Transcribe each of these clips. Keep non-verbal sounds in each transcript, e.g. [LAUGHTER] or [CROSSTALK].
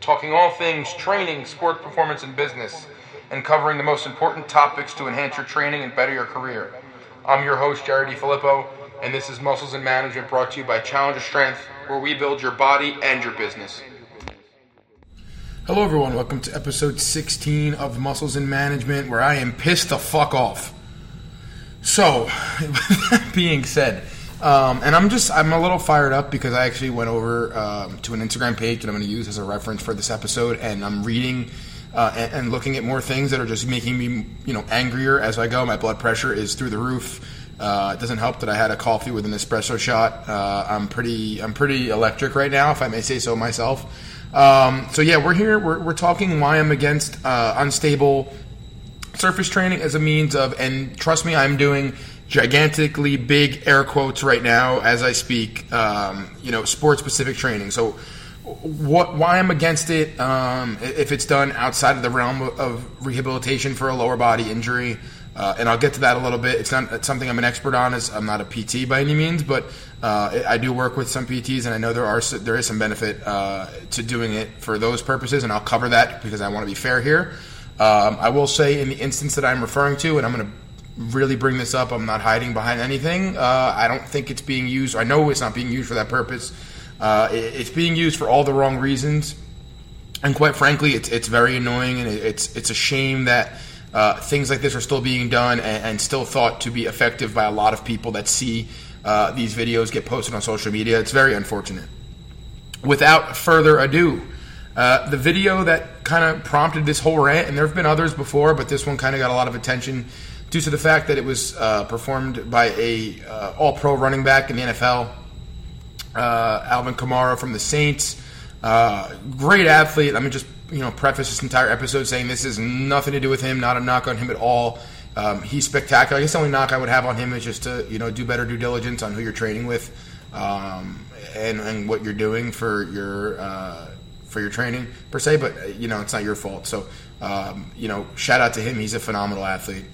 talking all things training, sport performance, and business, and covering the most important topics to enhance your training and better your career. I'm your host, Jared Filippo, and this is Muscles and Management brought to you by Challenger Strength, where we build your body and your business. Hello, everyone. Welcome to episode 16 of Muscles and Management, where I am pissed the fuck off. So, [LAUGHS] with that being said, um, and I'm just I'm a little fired up because I actually went over um, to an Instagram page that I'm going to use as a reference for this episode, and I'm reading uh, and, and, looking at more things that are just making me you know angrier as I go. My blood pressure is through the roof. Uh, it doesn't help that I had a coffee with an espresso shot. Uh, I'm pretty I'm pretty electric right now, if I may say so myself. Um, so yeah, we're here. We're, we're talking why I'm against uh, unstable surface training as a means of, and trust me, I'm doing gigantically big air quotes right now as I speak. Um, you know, sport specific training. So, what why I'm against it? Um, if it's done outside of the realm of rehabilitation for a lower body injury. Uh, and I'll get to that a little bit. It's not it's something I'm an expert on. I'm not a PT by any means, but uh, I do work with some PTs, and I know there are there is some benefit uh, to doing it for those purposes, and I'll cover that because I want to be fair here. Um, I will say, in the instance that I'm referring to, and I'm going to really bring this up. I'm not hiding behind anything. Uh, I don't think it's being used. I know it's not being used for that purpose. Uh, it, it's being used for all the wrong reasons, and quite frankly, it's it's very annoying, and it's it's a shame that uh, things like this are still being done and, and, still thought to be effective by a lot of people that see uh, these videos get posted on social media. It's very unfortunate. Without further ado. Uh, the video that kind of prompted this whole rant, and there have been others before, but this one kind of got a lot of attention, due to the fact that it was uh, performed by a uh, All-Pro running back in the NFL, uh, Alvin Kamara from the Saints. Uh, great athlete. Let me just you know preface this entire episode saying this has nothing to do with him. Not a knock on him at all. Um, he's spectacular. I guess the only knock I would have on him is just to you know do better due diligence on who you're training with um, and, and what you're doing for your uh, for your training per se. But you know it's not your fault. So um, you know shout out to him. He's a phenomenal athlete.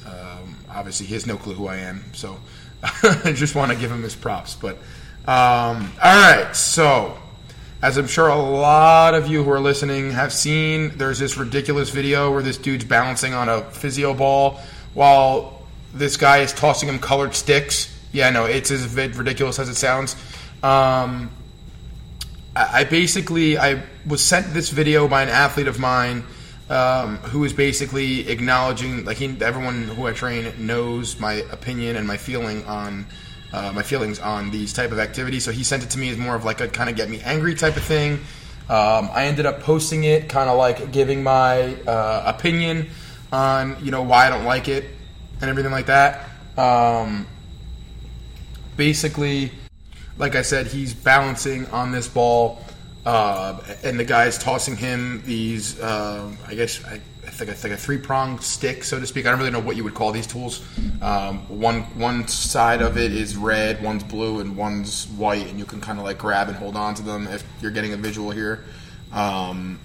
Obviously he has no clue who I am, so [LAUGHS] I just want to give him his props. But um, all right, so as I'm sure a lot of you who are listening have seen, there's this ridiculous video where this dude's balancing on a physio ball while this guy is tossing him colored sticks. Yeah, no, it's as ridiculous as it sounds. Um, I basically I was sent this video by an athlete of mine um, who is basically acknowledging, like he, everyone who I train knows my opinion and my feeling on uh, my feelings on these type of activities. So he sent it to me as more of like a kind of get me angry type of thing. Um, I ended up posting it, kind of like giving my uh, opinion on you know why I don't like it and everything like that. Um, basically, like I said, he's balancing on this ball uh, and the guy's tossing him these, uh, I guess, I, I think it's like a three pronged stick, so to speak. I don't really know what you would call these tools. Um, one one side of it is red, one's blue, and one's white, and you can kind of like grab and hold on to them if you're getting a visual here. Um,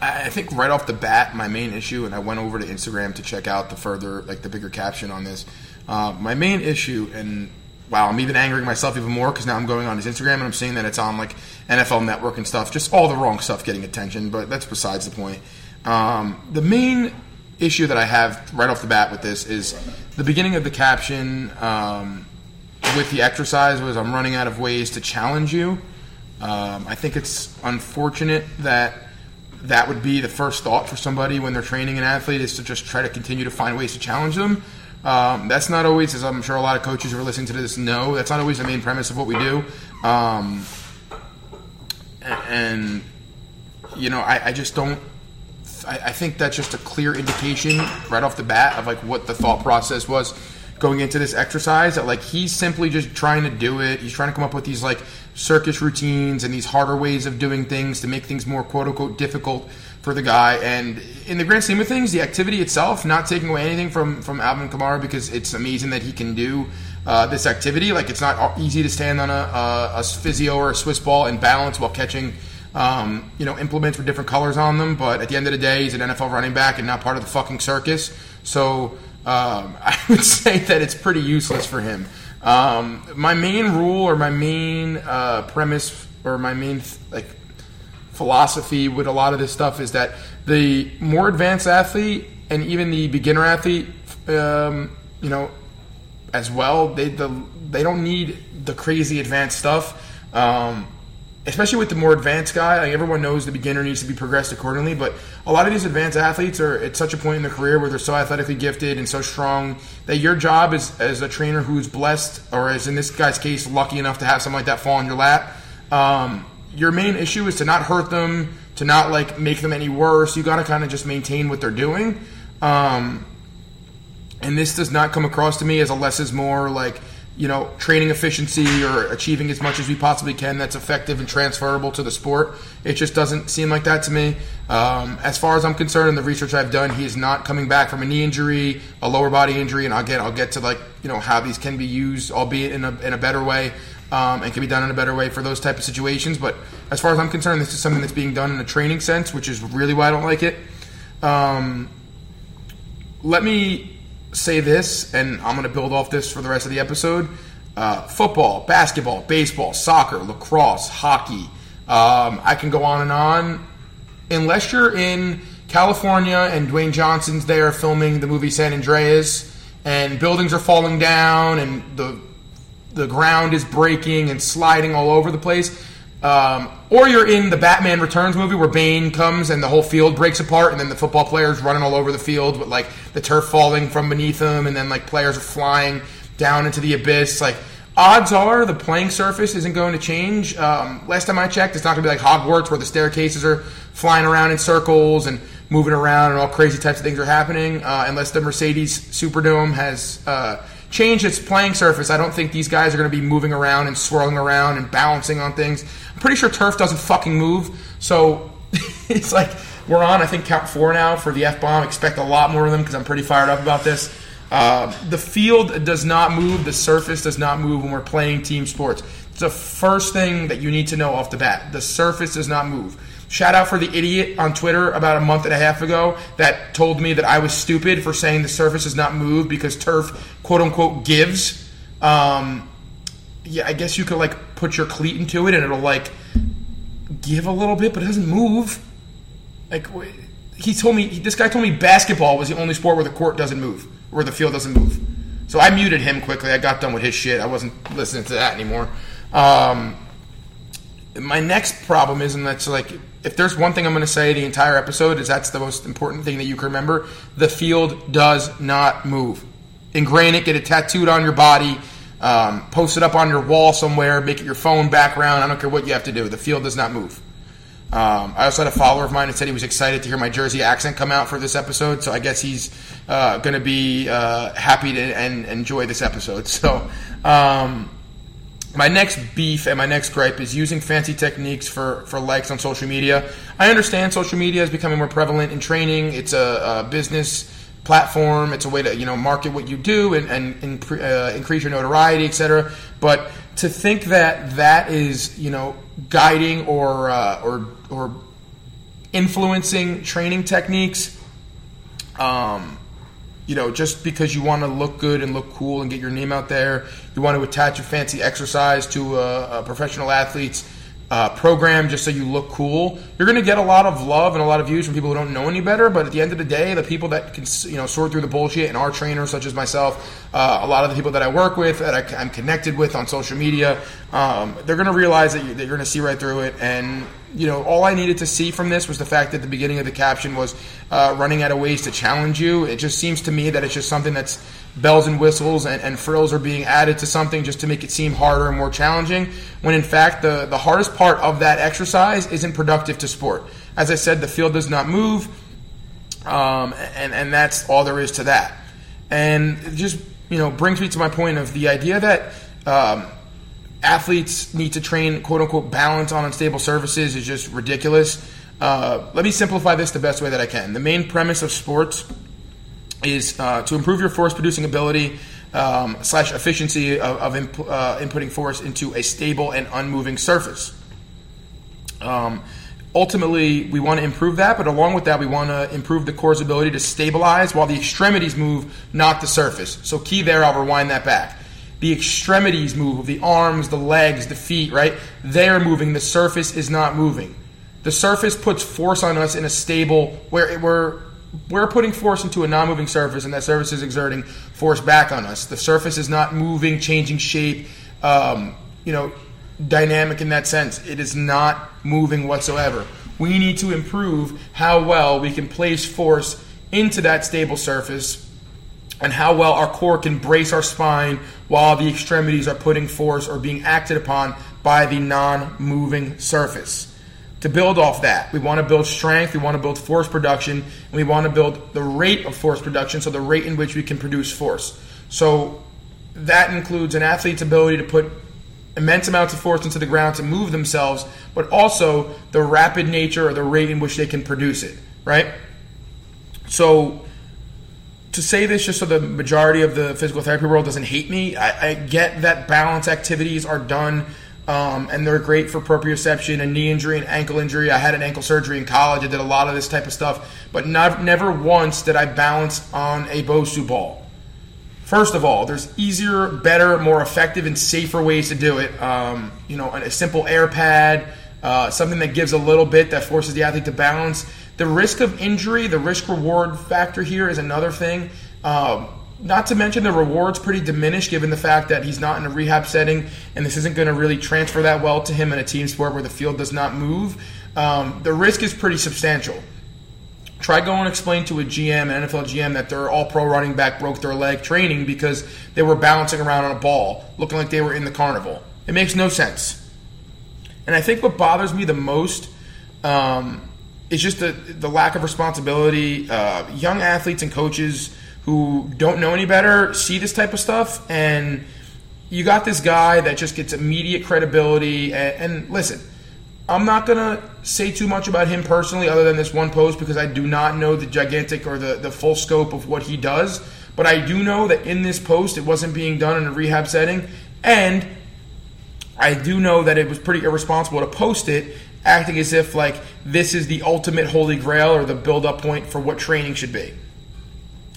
I think right off the bat, my main issue, and I went over to Instagram to check out the further, like the bigger caption on this. Uh, my main issue, and wow, I'm even angering myself even more because now I'm going on his Instagram and I'm seeing that it's on like NFL Network and stuff. Just all the wrong stuff getting attention, but that's besides the point. Um, the main issue that I have right off the bat with this is the beginning of the caption um, with the exercise was I'm running out of ways to challenge you. Um, I think it's unfortunate that that would be the first thought for somebody when they're training an athlete is to just try to continue to find ways to challenge them. Um, that's not always, as I'm sure a lot of coaches who are listening to this know, that's not always the main premise of what we do. Um, and, you know, I, I just don't. I, I, think that's just a clear indication right off the bat of like what the thought process was going into this exercise. That like he's simply just trying to do it. He's trying to come up with these like circus routines and these harder ways of doing things to make things more quote unquote difficult for the guy. And in the grand scheme of things, the activity itself, not taking away anything from from Alvin Kamara because it's amazing that he can do uh, this activity. Like it's not easy to stand on a, a, a physio or a Swiss ball and balance while catching. Um, you know, implements with different colors on them, but at the end of the day, he's an NFL running back and not part of the fucking circus. So um, [LAUGHS] I would say that it's pretty useless for him. Um, my main rule or my main uh, premise or my main like philosophy with a lot of this stuff is that the more advanced athlete and even the beginner athlete, um, you know, as well, they the, they don't need the crazy advanced stuff. Um, especially with the more advanced guy, like everyone knows the beginner needs to be progressed accordingly. But a lot of these advanced athletes are at such a point in their career where they're so athletically gifted and so strong that your job is as a trainer who's blessed, or as in this guy's case, lucky enough to have something like that fall in your lap. Um, your main issue is to not hurt them, to not like make them any worse. You got to kind of just maintain what they're doing. Um, and this does not come across to me as a less is more like you know, training efficiency or achieving as much as we possibly can that's effective and transferable to the sport. It just doesn't seem like that to me. Um, as far as I'm concerned, in the research I've done, he is not coming back from a knee injury, a lower body injury, and I'll get I'll get to like you know how these can be used, albeit in a in a better way, um, and can be done in a better way for those type of situations. But as far as I'm concerned, this is something that's being done in a training sense, which is really why I don't like it. Um, let me say this, and I'm going to build off this for the rest of the episode. Uh, football, basketball, baseball, soccer, lacrosse, hockey. Um, I can go on and on. Unless you're in California and Dwayne Johnson's there filming the movie San Andreas, and buildings are falling down, and the the ground is breaking and sliding all over the place. Um, or you're in the Batman Returns movie where Bane comes and the whole field breaks apart, and then the football players running all over the field with like the turf falling from beneath them, and then like players are flying down into the abyss. Like odds are the playing surface isn't going to change. Um, last time I checked, it's not going to be like Hogwarts where the staircases are flying around in circles and moving around and all crazy types of things are happening. Uh, unless the Mercedes Superdome has uh, changed its playing surface, I don't think these guys are going to be moving around and swirling around and balancing on things. I'm pretty sure turf doesn't fucking move. So [LAUGHS] it's like we're on, I think, count four now for the F bomb. Expect a lot more of them because I'm pretty fired up about this. Uh, the field does not move, the surface does not move when we're playing team sports. It's the first thing that you need to know off the bat. The surface does not move. Shout out for the idiot on Twitter about a month and a half ago that told me that I was stupid for saying the surface does not move because turf, quote unquote, gives. Um, yeah, I guess you could like put your cleat into it and it'll like give a little bit, but it doesn't move. Like he told me, this guy told me basketball was the only sport where the court doesn't move, where the field doesn't move. So I muted him quickly. I got done with his shit. I wasn't listening to that anymore. Um, my next problem is, and that's like, if there's one thing I'm going to say the entire episode, is that's the most important thing that you can remember. The field does not move. Ingrain it, get it tattooed on your body um, post it up on your wall somewhere, make it your phone background. I don't care what you have to do. The field does not move. Um, I also had a follower of mine that said he was excited to hear my Jersey accent come out for this episode, so I guess he's uh, going to be uh, happy to and enjoy this episode. [LAUGHS] So, um, my next beef and my next gripe is using fancy techniques for, for likes on social media. I understand social media is becoming more prevalent in training. It's a, a business platform. It's a way to you know market what you do and, and, uh, increase your notoriety, etc. But to think that that is you know guiding or uh, or or influencing training techniques, um, you know, just because you want to look good and look cool and get your name out there, you want to attach a fancy exercise to a, a professional athlete's uh, program just so you look cool. You're going to get a lot of love and a lot of views from people who don't know any better. But at the end of the day, the people that can you know sort through the bullshit and our trainers, such as myself, uh, a lot of the people that I work with, that I, am connected with on social media, um, they're going to realize that, you, that you're going to see right through it. And you know, all I needed to see from this was the fact that the beginning of the caption was uh, running out of ways to challenge you. It just seems to me that it's just something that's bells and whistles and, and, frills are being added to something just to make it seem harder and more challenging, when in fact the, the hardest part of that exercise isn't productive to sport. As I said, the field does not move, um, and, and that's all there is to that. And it just you know brings me to my point of the idea that um, athletes need to train quote unquote balance on unstable surfaces is just ridiculous. Uh, let me simplify this the best way that I can. The main premise of sports is uh, to improve your force producing ability um, slash efficiency of, of imp- uh, inputting force into a stable and unmoving surface. Um, ultimately, we want to improve that, but along with that, we want to improve the core's ability to stabilize while the extremities move, not the surface. So, key there, I'll rewind that back. The extremities move, the arms, the legs, the feet, right? They're moving, the surface is not moving. The surface puts force on us in a stable where we're we're putting force into a non-moving surface, and that surface is exerting force back on us. The surface is not moving, changing shape, um, you know, dynamic in that sense. It is not moving whatsoever. We need to improve how well we can place force into that stable surface and how well our core can brace our spine while the extremities are putting force or being acted upon by the non moving surface. To build off that, we want to build strength, we want to build force production, and we want to build the rate of force production, so the rate in which we can produce force. So that includes an athlete's ability to put immense amounts of force into the ground to move themselves, but also the rapid nature or the rate in which they can produce it, right? So to say this just so the majority of the physical therapy world doesn't hate me, I, I get that balance activities are done um, and they're great for proprioception and knee injury and ankle injury. I had an ankle surgery in college. I did a lot of this type of stuff, but not, never once did I balance on a Bosu ball. First of all, there's easier, better, more effective, and safer ways to do it. Um, you know, a simple air pad, uh, something that gives a little bit that forces the athlete to balance. The risk of injury, the risk reward factor here is another thing. Um, not to mention the reward's pretty diminished given the fact that he's not in a rehab setting and this isn't going to really transfer that well to him in a team sport where the field does not move. Um, the risk is pretty substantial. Try go and explain to a GM, an NFL GM, that their all pro running back broke their leg training because they were bouncing around on a ball, looking like they were in the carnival. It makes no sense. And I think what bothers me the most um, is just the, the lack of responsibility. Uh, young athletes and coaches who don't know any better see this type of stuff, and you got this guy that just gets immediate credibility. And, and listen, I'm not gonna say too much about him personally, other than this one post, because I do not know the gigantic or the, the full scope of what he does. But I do know that in this post, it wasn't being done in a rehab setting, and I do know that it was pretty irresponsible to post it acting as if like this is the ultimate holy grail or the build up point for what training should be.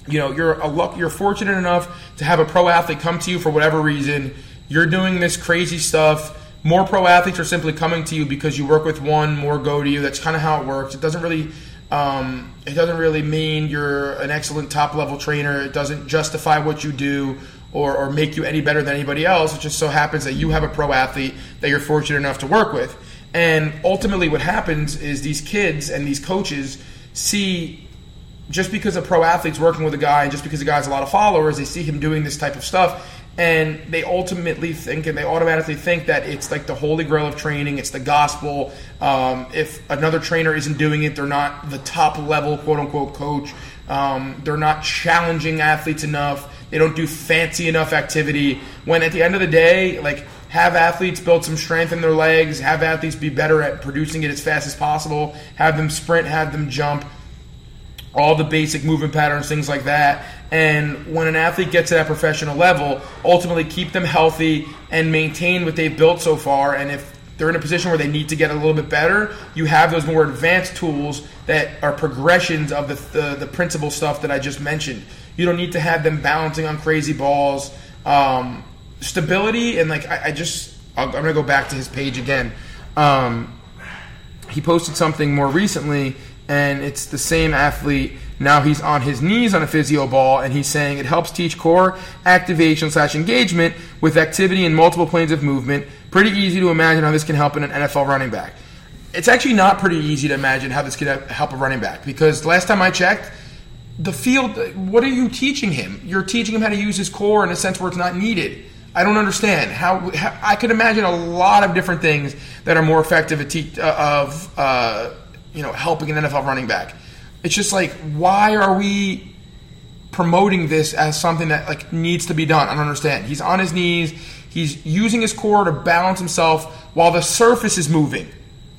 You know, you're a luck, you're fortunate enough to have a pro athlete come to you for whatever reason. You're doing this crazy stuff. More pro athletes are simply coming to you because you work with one, more go to you. That's kind of how it works. It doesn't really um, it doesn't really mean you're an excellent top level trainer. It doesn't justify what you do or, or make you any better than anybody else. It just so happens that you have a pro athlete that you're fortunate enough to work with. And ultimately, what happens is these kids and these coaches see just because a pro athlete's working with a guy and just because the guy has a lot of followers, they see him doing this type of stuff. And they ultimately think and they automatically think that it's like the holy grail of training, it's the gospel. Um, if another trainer isn't doing it, they're not the top level, quote unquote, coach. Um, they're not challenging athletes enough they don't do fancy enough activity. When at the end of the day, like have athletes build some strength in their legs, have athletes be better at producing it as fast as possible, have them sprint, have them jump, all the basic movement patterns, things like that. And when an athlete gets to that professional level, ultimately keep them healthy and maintain what they've built so far. And if they're in a position where they need to get a little bit better, you have those more advanced tools that are progressions of the, the, the principal stuff that I just mentioned. You don't need to have them balancing on crazy balls. Um, stability and like I, I just i am gonna go back to his page again. Um, he posted something more recently, and it's the same athlete. Now he's on his knees on a physio ball, and he's saying it helps teach core activation slash engagement with activity in multiple planes of movement. Pretty easy to imagine how this can help in an NFL running back. It's actually not pretty easy to imagine how this can help a running back because last time I checked, the field, what are you teaching him? You're teaching him how to use his core in a sense where it's not needed. I don't understand how, how I could imagine a lot of different things that are more effective at te- uh, of uh, you know helping an NFL running back. It's just like why are we promoting this as something that like needs to be done? I don't understand. He's on his knees. He's using his core to balance himself while the surface is moving.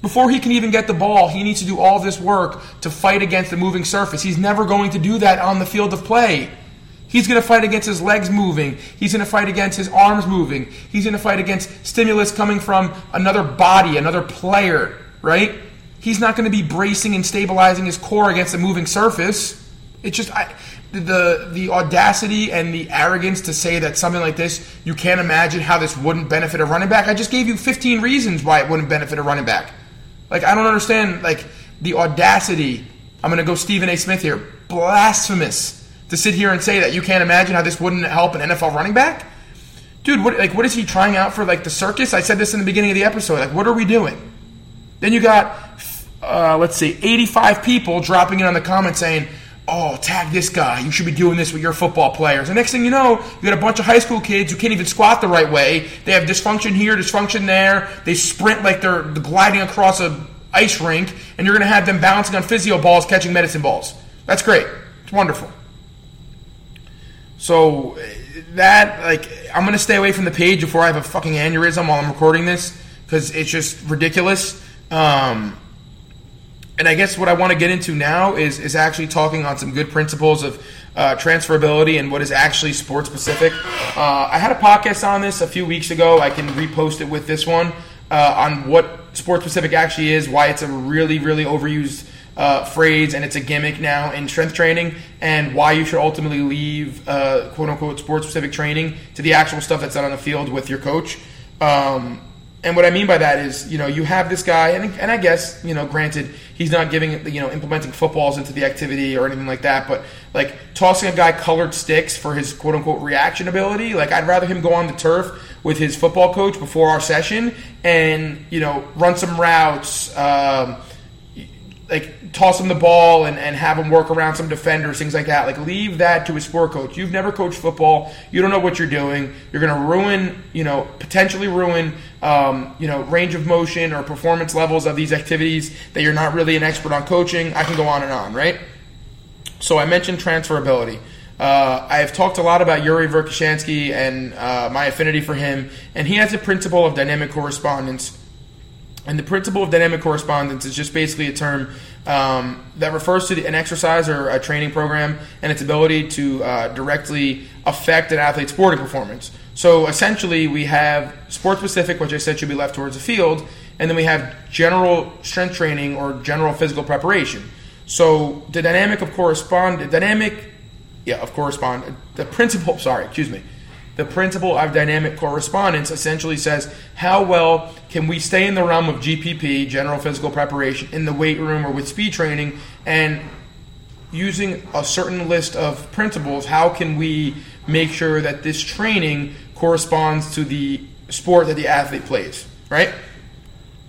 Before he can even get the ball, he needs to do all this work to fight against the moving surface. He's never going to do that on the field of play. He's going to fight against his legs moving. He's going to fight against his arms moving. He's going to fight against stimulus coming from another body, another player, right? He's not going to be bracing and stabilizing his core against a moving surface. It's just I, the the audacity and the arrogance to say that something like this you can't imagine how this wouldn't benefit a running back. I just gave you 15 reasons why it wouldn't benefit a running back. Like I don't understand like the audacity. I'm going to go Stephen A. Smith here. Blasphemous to sit here and say that you can't imagine how this wouldn't help an NFL running back. Dude, what like what is he trying out for like the circus? I said this in the beginning of the episode. Like what are we doing? Then you got uh, let's see, 85 people dropping in on the comments saying, oh, tag this guy. You should be doing this with your football players. The next thing you know, you got a bunch of high school kids who can't even squat the right way. They have dysfunction here, dysfunction there. They sprint like they're gliding across a ice rink, and you're going to have them bouncing on physio balls, catching medicine balls. That's great. It's wonderful. So that like I'm to stay away from the page before I have a fucking aneurysm while I'm recording this because it's just ridiculous. Um, and I guess what I want to get into now is is actually talking on some good principles of uh, transferability and what is actually sport specific. Uh, I had a podcast on this a few weeks ago. I can repost it with this one uh, on what sport specific actually is, why it's a really really overused uh, phrase and it's a gimmick now in strength training, and why you should ultimately leave uh, quote unquote sport specific training to the actual stuff that's done on the field with your coach. Um, and what I mean by that is, you know, you have this guy, and, and I guess, you know, granted, he's not giving, you know, implementing footballs into the activity or anything like that, but like tossing a guy colored sticks for his quote unquote reaction ability, like I'd rather him go on the turf with his football coach before our session and, you know, run some routes, um, like toss him the ball and, and have him work around some defenders, things like that. Like leave that to a sport coach. You've never coached football. You don't know what you're doing. You're going to ruin, you know, potentially ruin, um, you know, range of motion or performance levels of these activities that you're not really an expert on coaching. I can go on and on, right? So I mentioned transferability. Uh, I've talked a lot about Yuri Verkhoshansky and uh, my affinity for him, and he has a principle of dynamic correspondence and the principle of dynamic correspondence is just basically a term um, that refers to an exercise or a training program and its ability to uh, directly affect an athlete's sporting performance. So essentially, we have sport specific, which I said should be left towards the field, and then we have general strength training or general physical preparation. So the dynamic of correspond, dynamic, yeah, of correspond, the principle, [LAUGHS] sorry, excuse me the principle of dynamic correspondence essentially says how well can we stay in the realm of GPP, general physical preparation, in the weight room or with speed training, and using a certain list of principles, how can we make sure that this training corresponds to the sport that the athlete plays, right?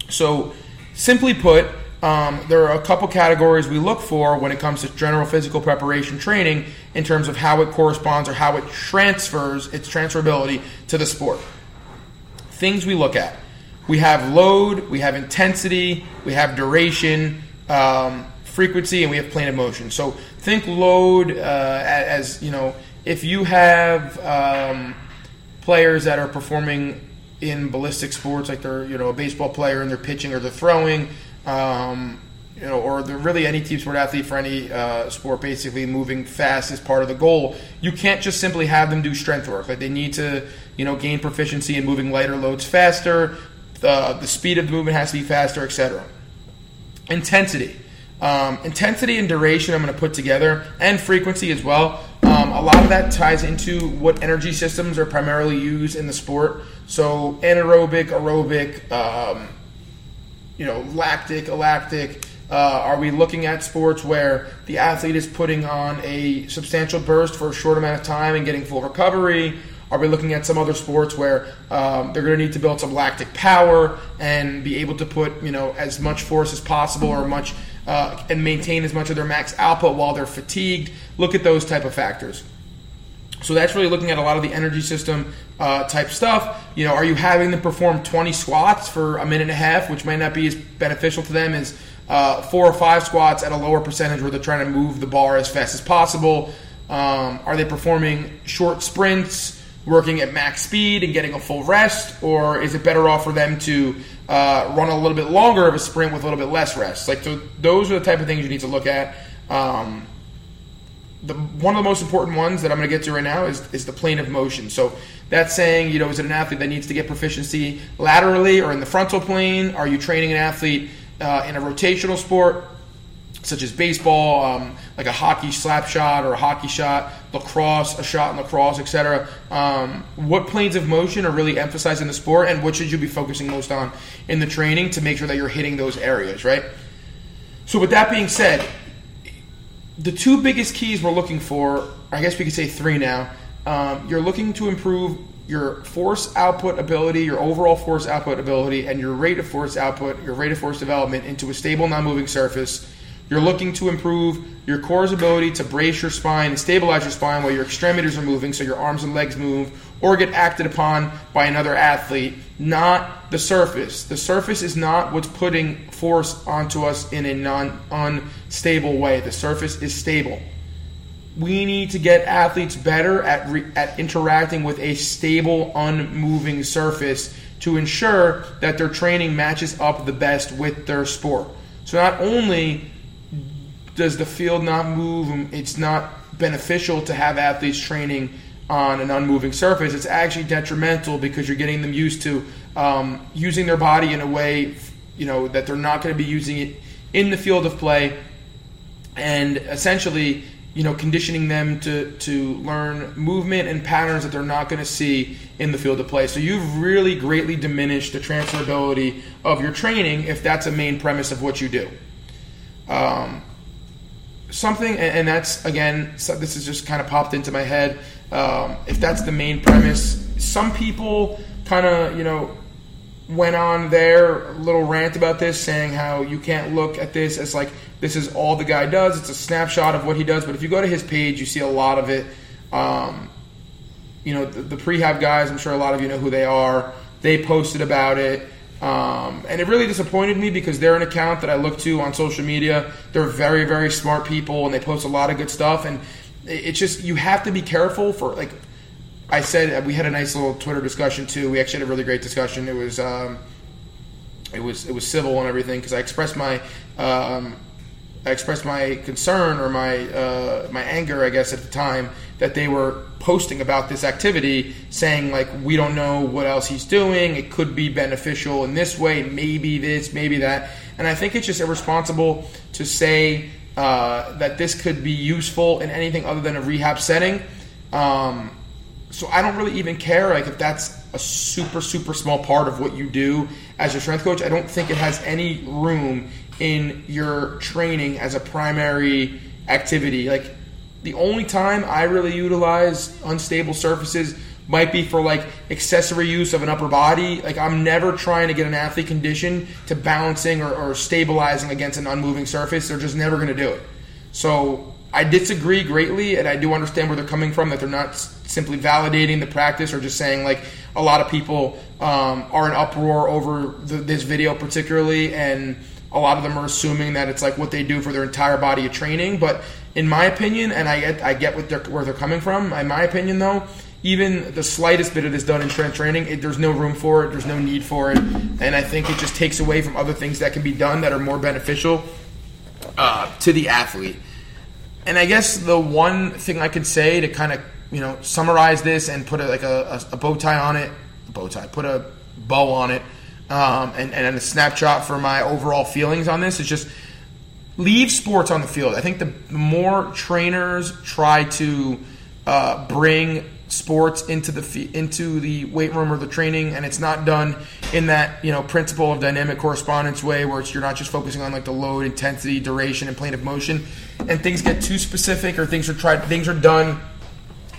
So, simply put, um, there are a couple categories we look for when it comes to general physical preparation training in terms of how it corresponds or how it transfers its transferability to the sport. Things we look at we have load, we have intensity, we have duration, um, frequency, and we have plane of motion. So think load uh, as you know, if you have um, players that are performing in ballistic sports, like they're you know a baseball player and they're pitching or they're throwing um, you know, or really any team sport athlete for any uh, sport, basically moving fast is part of the goal. You can't just simply have them do strength work. Like they need to, you know, gain proficiency in moving lighter loads faster. The the speed of the movement has to be faster, etc. Intensity, um, intensity and duration. I'm going to put together, and frequency as well. Um, a lot of that ties into what energy systems are primarily used in the sport. So anaerobic, aerobic. Um, you know, lactic, alactic? Uh, are we looking at sports where the athlete is putting on a substantial burst for a short amount of time and getting full recovery? Are we looking at some other sports where um, they're going to need to build some lactic power and be able to put you know as much force as possible or much uh, and maintain as much of their max output while they're fatigued? Look at those type of factors. So that's really looking at a lot of the energy system uh, type stuff. You know, are you having them perform 20 squats for a minute and a half, which might not be as beneficial to them as uh, four or five squats at a lower percentage where they're trying to move the bar as fast as possible? Um, are they performing short sprints, working at max speed and getting a full rest, or is it better off for them to uh, run a little bit longer of a sprint with a little bit less rest? Like, so those are the type of things you need to look at. Um, the one of the most important ones that I'm going to get to right now is, is the plane of motion. So that's saying, you know, is it an athlete that needs to get proficiency laterally or in the frontal plane? Are you training an athlete uh, in a rotational sport? such as baseball, um, like a hockey slap shot or a hockey shot, lacrosse, a shot in lacrosse, etc. Um, what planes of motion are really emphasized in the sport, and what should you be focusing most on in the training to make sure that you're hitting those areas, right? So, with that being said, the two biggest keys we're looking for, I guess we could say three now. Um, you're looking to improve your force output ability, your overall force output ability, and your rate of force output, your rate of force development into a stable, non moving surface you're looking to improve your core's ability to brace your spine and stabilize your spine while your extremities are moving, so your arms and legs move, or get acted upon by another athlete, not the surface. The surface is not what's putting force onto us in a non unstable way. The surface is stable. We need to get athletes better at, re- at interacting with a stable, unmoving surface to ensure that their training matches up the best with their sport. So not only does the field not move? It's not beneficial to have athletes training on an unmoving surface. It's actually detrimental because you're getting them used to um, using their body in a way, you know, that they're not going to be using it in the field of play, and essentially, you know, conditioning them to to learn movement and patterns that they're not going to see in the field of play. So you've really greatly diminished the transferability of your training if that's a main premise of what you do. Um, something, and, that's again, so this has just kind of popped into my head. Um, if that's the main premise, some people kind of, you know, went on their little rant about this, saying how you can't look at this as like this is all the guy does. It's a snapshot of what he does. But if you go to his page, you see a lot of it. Um, you know, the, the prehab guys. I'm sure a lot of you know who they are. They posted about it. Um, and it really disappointed me because they're an account that I look to on social media. They're very, very smart people and they post a lot of good stuff. And it's just, you have to be careful for, like, I said, we had a nice little Twitter discussion too. We actually had a really great discussion. It was, um, it was, it was civil and everything because I expressed my, um, I expressed my concern or my uh, my anger, I guess, at the time that they were posting about this activity, saying like we don't know what else he's doing. It could be beneficial in this way, maybe this, maybe that. And I think it's just irresponsible to say uh, that this could be useful in anything other than a rehab setting. Um, so I don't really even care like if that's a super super small part of what you do as your strength coach. I don't think it has any room in your training as a primary activity. Like the only time I really utilize unstable surfaces might be for like accessory use of an upper body. Like I'm never trying to get an athlete conditioned to balancing or, or stabilizing against an unmoving surface. They're just never going to do it. So I disagree greatly, and I do understand where they're coming from. That they're not simply validating the practice or just saying like a lot of people um, are in uproar over the, this video particularly, and a lot of them are assuming that it's like what they do for their entire body of training. But in my opinion, and I get I get what they're, where they're coming from. In my opinion, though, even the slightest bit of this done in strength training, it, there's no room for it. There's no need for it, and I think it just takes away from other things that can be done that are more beneficial uh, to the athlete. And I guess the one thing I could say to kind of you know summarize this and put a, like a, a, a bow tie on it, a bow tie, put a bow on it um, and, and a snapshot for my overall feelings on this is just leave sports on the field. I think the more trainers try to uh, bring sports into the into the weight room or the training, and it's not done in that you know principle of dynamic correspondence way, where you're not just focusing on like the load, intensity, duration, and plane of motion, and things get too specific or things are tried, things are done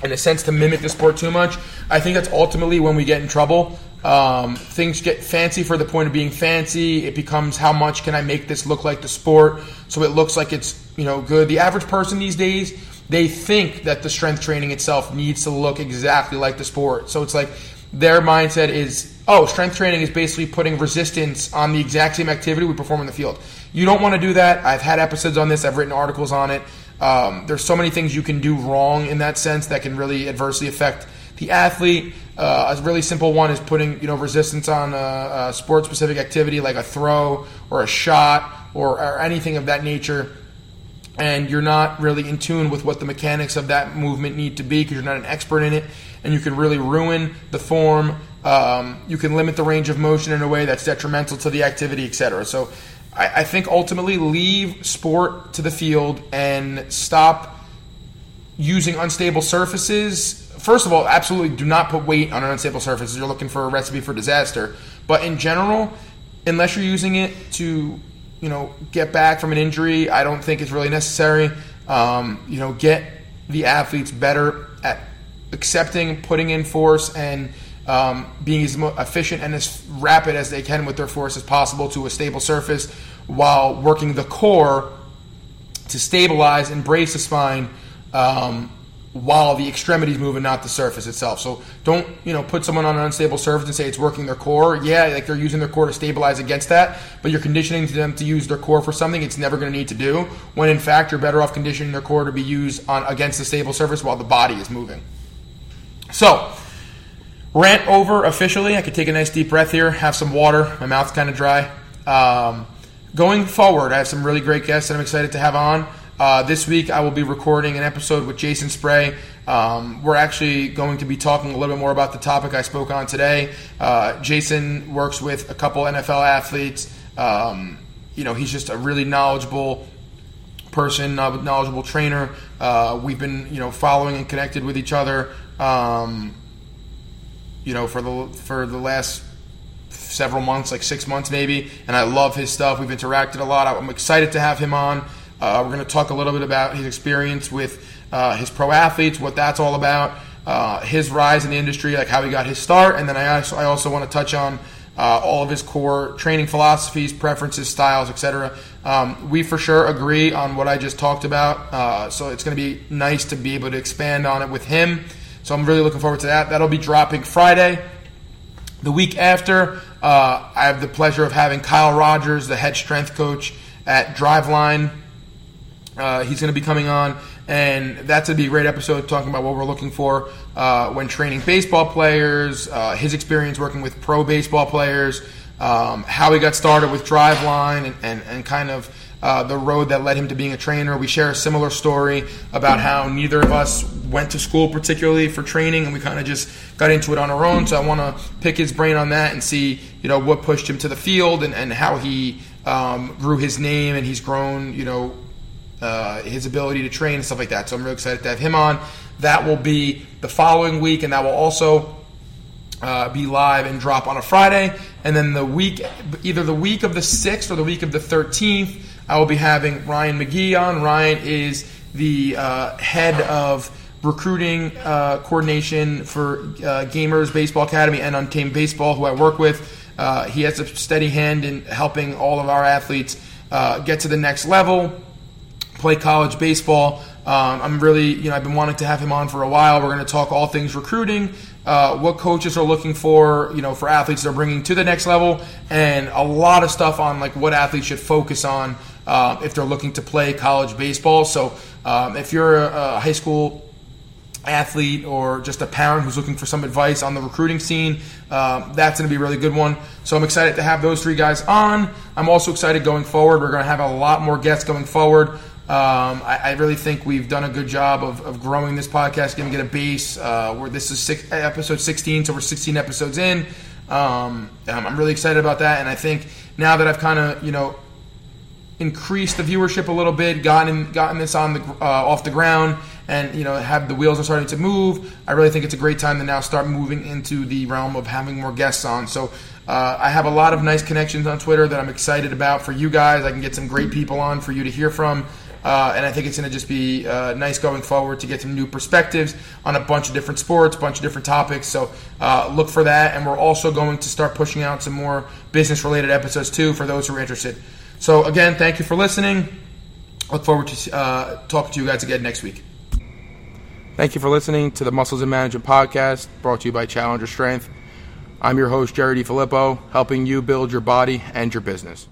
in a sense to mimic the sport too much. I think that's ultimately when we get in trouble. Um, things get fancy for the point of being fancy. It becomes how much can I make this look like the sport so it looks like it's you know good. The average person these days they think that the strength training itself needs to look exactly like the sport. So it's like their mindset is oh strength training is basically putting resistance on the exact same activity we perform in the field. You don't want to do that. I've had episodes on this. I've written articles on it. Um, there's so many things you can do wrong in that sense that can really adversely affect the athlete. Uh, a really simple one is putting you know resistance on a, a sport specific activity like a throw or a shot or, or anything of that nature and you're not really in tune with what the mechanics of that movement need to be because you're not an expert in it, and you can really ruin the form. Um, you can limit the range of motion in a way that's detrimental to the activity, etc. So, I, I think ultimately leave sport to the field and stop using unstable surfaces. First of all, absolutely do not put weight on an unstable surface. You're looking for a recipe for disaster. But in general, unless you're using it to, you know, get back from an injury, I don't think it's really necessary. Um, you know, get the athletes better at accepting, putting in force, and um, being as efficient and as rapid as they can with their force as possible to a stable surface while working the core to stabilize and brace the spine um, while the extremities move and not the surface itself. So don't you know put someone on an unstable surface and say it's working their core. Yeah, like they're using their core to stabilize against that, but you're conditioning them to use their core for something it's never going to need to do. When in fact you're better off conditioning their core to be used on against the stable surface while the body is moving. So rant over officially. I could take a nice deep breath here, have some water. My mouth's kind of dry. Um, going forward, I have some really great guests that I'm excited to have on. Uh, this week, I will be recording an episode with Jason Spray. Um, we're actually going to be talking a little bit more about the topic I spoke on today. Uh, Jason works with a couple NFL athletes. Um, you know, he's just a really knowledgeable person, knowledgeable trainer. Uh, we've been, you know, following and connected with each other. Um, you know, for the for the last several months, like six months maybe, and I love his stuff. We've interacted a lot. I'm excited to have him on. Uh, we're going to talk a little bit about his experience with uh, his pro athletes, what that's all about, uh, his rise in the industry, like how he got his start, and then I also, I also want to touch on uh, all of his core training philosophies, preferences, styles, etc. Um, we for sure agree on what I just talked about, uh, so it's going to be nice to be able to expand on it with him. So I'm really looking forward to that. That'll be dropping Friday. The week after, uh, I have the pleasure of having Kyle Rogers, the head strength coach at Driveline uh, he's going to be coming on, and that's going to be a great episode talking about what we're looking for uh, when training baseball players, uh, his experience working with pro baseball players, um, how he got started with Driveline, and, and, and kind of uh, the road that led him to being a trainer. We share a similar story about how neither of us went to school particularly for training, and we kind of just got into it on our own. So I want to pick his brain on that and see, you know, what pushed him to the field and, and how he um, grew his name and he's grown, you know, uh, his ability to train and stuff like that. So I'm really excited to have him on. That will be the following week, and that will also uh, be live and drop on a Friday. And then the week, either the week of the 6th or the week of the 13th, I will be having Ryan McGee on. Ryan is the uh, head of recruiting uh, coordination for uh, Gamers Baseball Academy and Untamed Baseball, who I work with. Uh, he has a steady hand in helping all of our athletes get to the next level play college baseball. Um, I'm really, you know, I've been wanting to have him on for a while. We're going to talk all things recruiting, uh, what coaches are looking for, you know, for athletes they're bringing to the next level, and a lot of stuff on like what athletes should focus on uh, if they're looking to play college baseball. So um, if you're a, a high school athlete or just a parent who's looking for some advice on the recruiting scene, um, that's going to be a really good one. So I'm excited to have those three guys on. I'm also excited going forward. We're going to have a lot more guests going forward. Um, I, I, really think we've done a good job of, of growing this podcast, giving it a base. Uh, where this is six, episode 16, so we're 16 episodes in. Um, I'm really excited about that, and I think now that I've kind of you know increased the viewership a little bit, gotten gotten this on the uh, off the ground, and you know have the wheels are starting to move. I really think it's a great time to now start moving into the realm of having more guests on. So. Uh, I have a lot of nice connections on Twitter that I'm excited about for you guys. I can get some great people on for you to hear from. Uh, and I think it's going to just be uh, nice going forward to get some new perspectives on a bunch of different sports, a bunch of different topics. So uh, look for that. And we're also going to start pushing out some more business related episodes too for those who are interested. So again, thank you for listening. Look forward to uh, talking to you guys again next week. Thank you for listening to the Muscles and Management podcast brought to you by Challenger Strength. I'm your host, Jerry Filippo, helping you build your body and your business.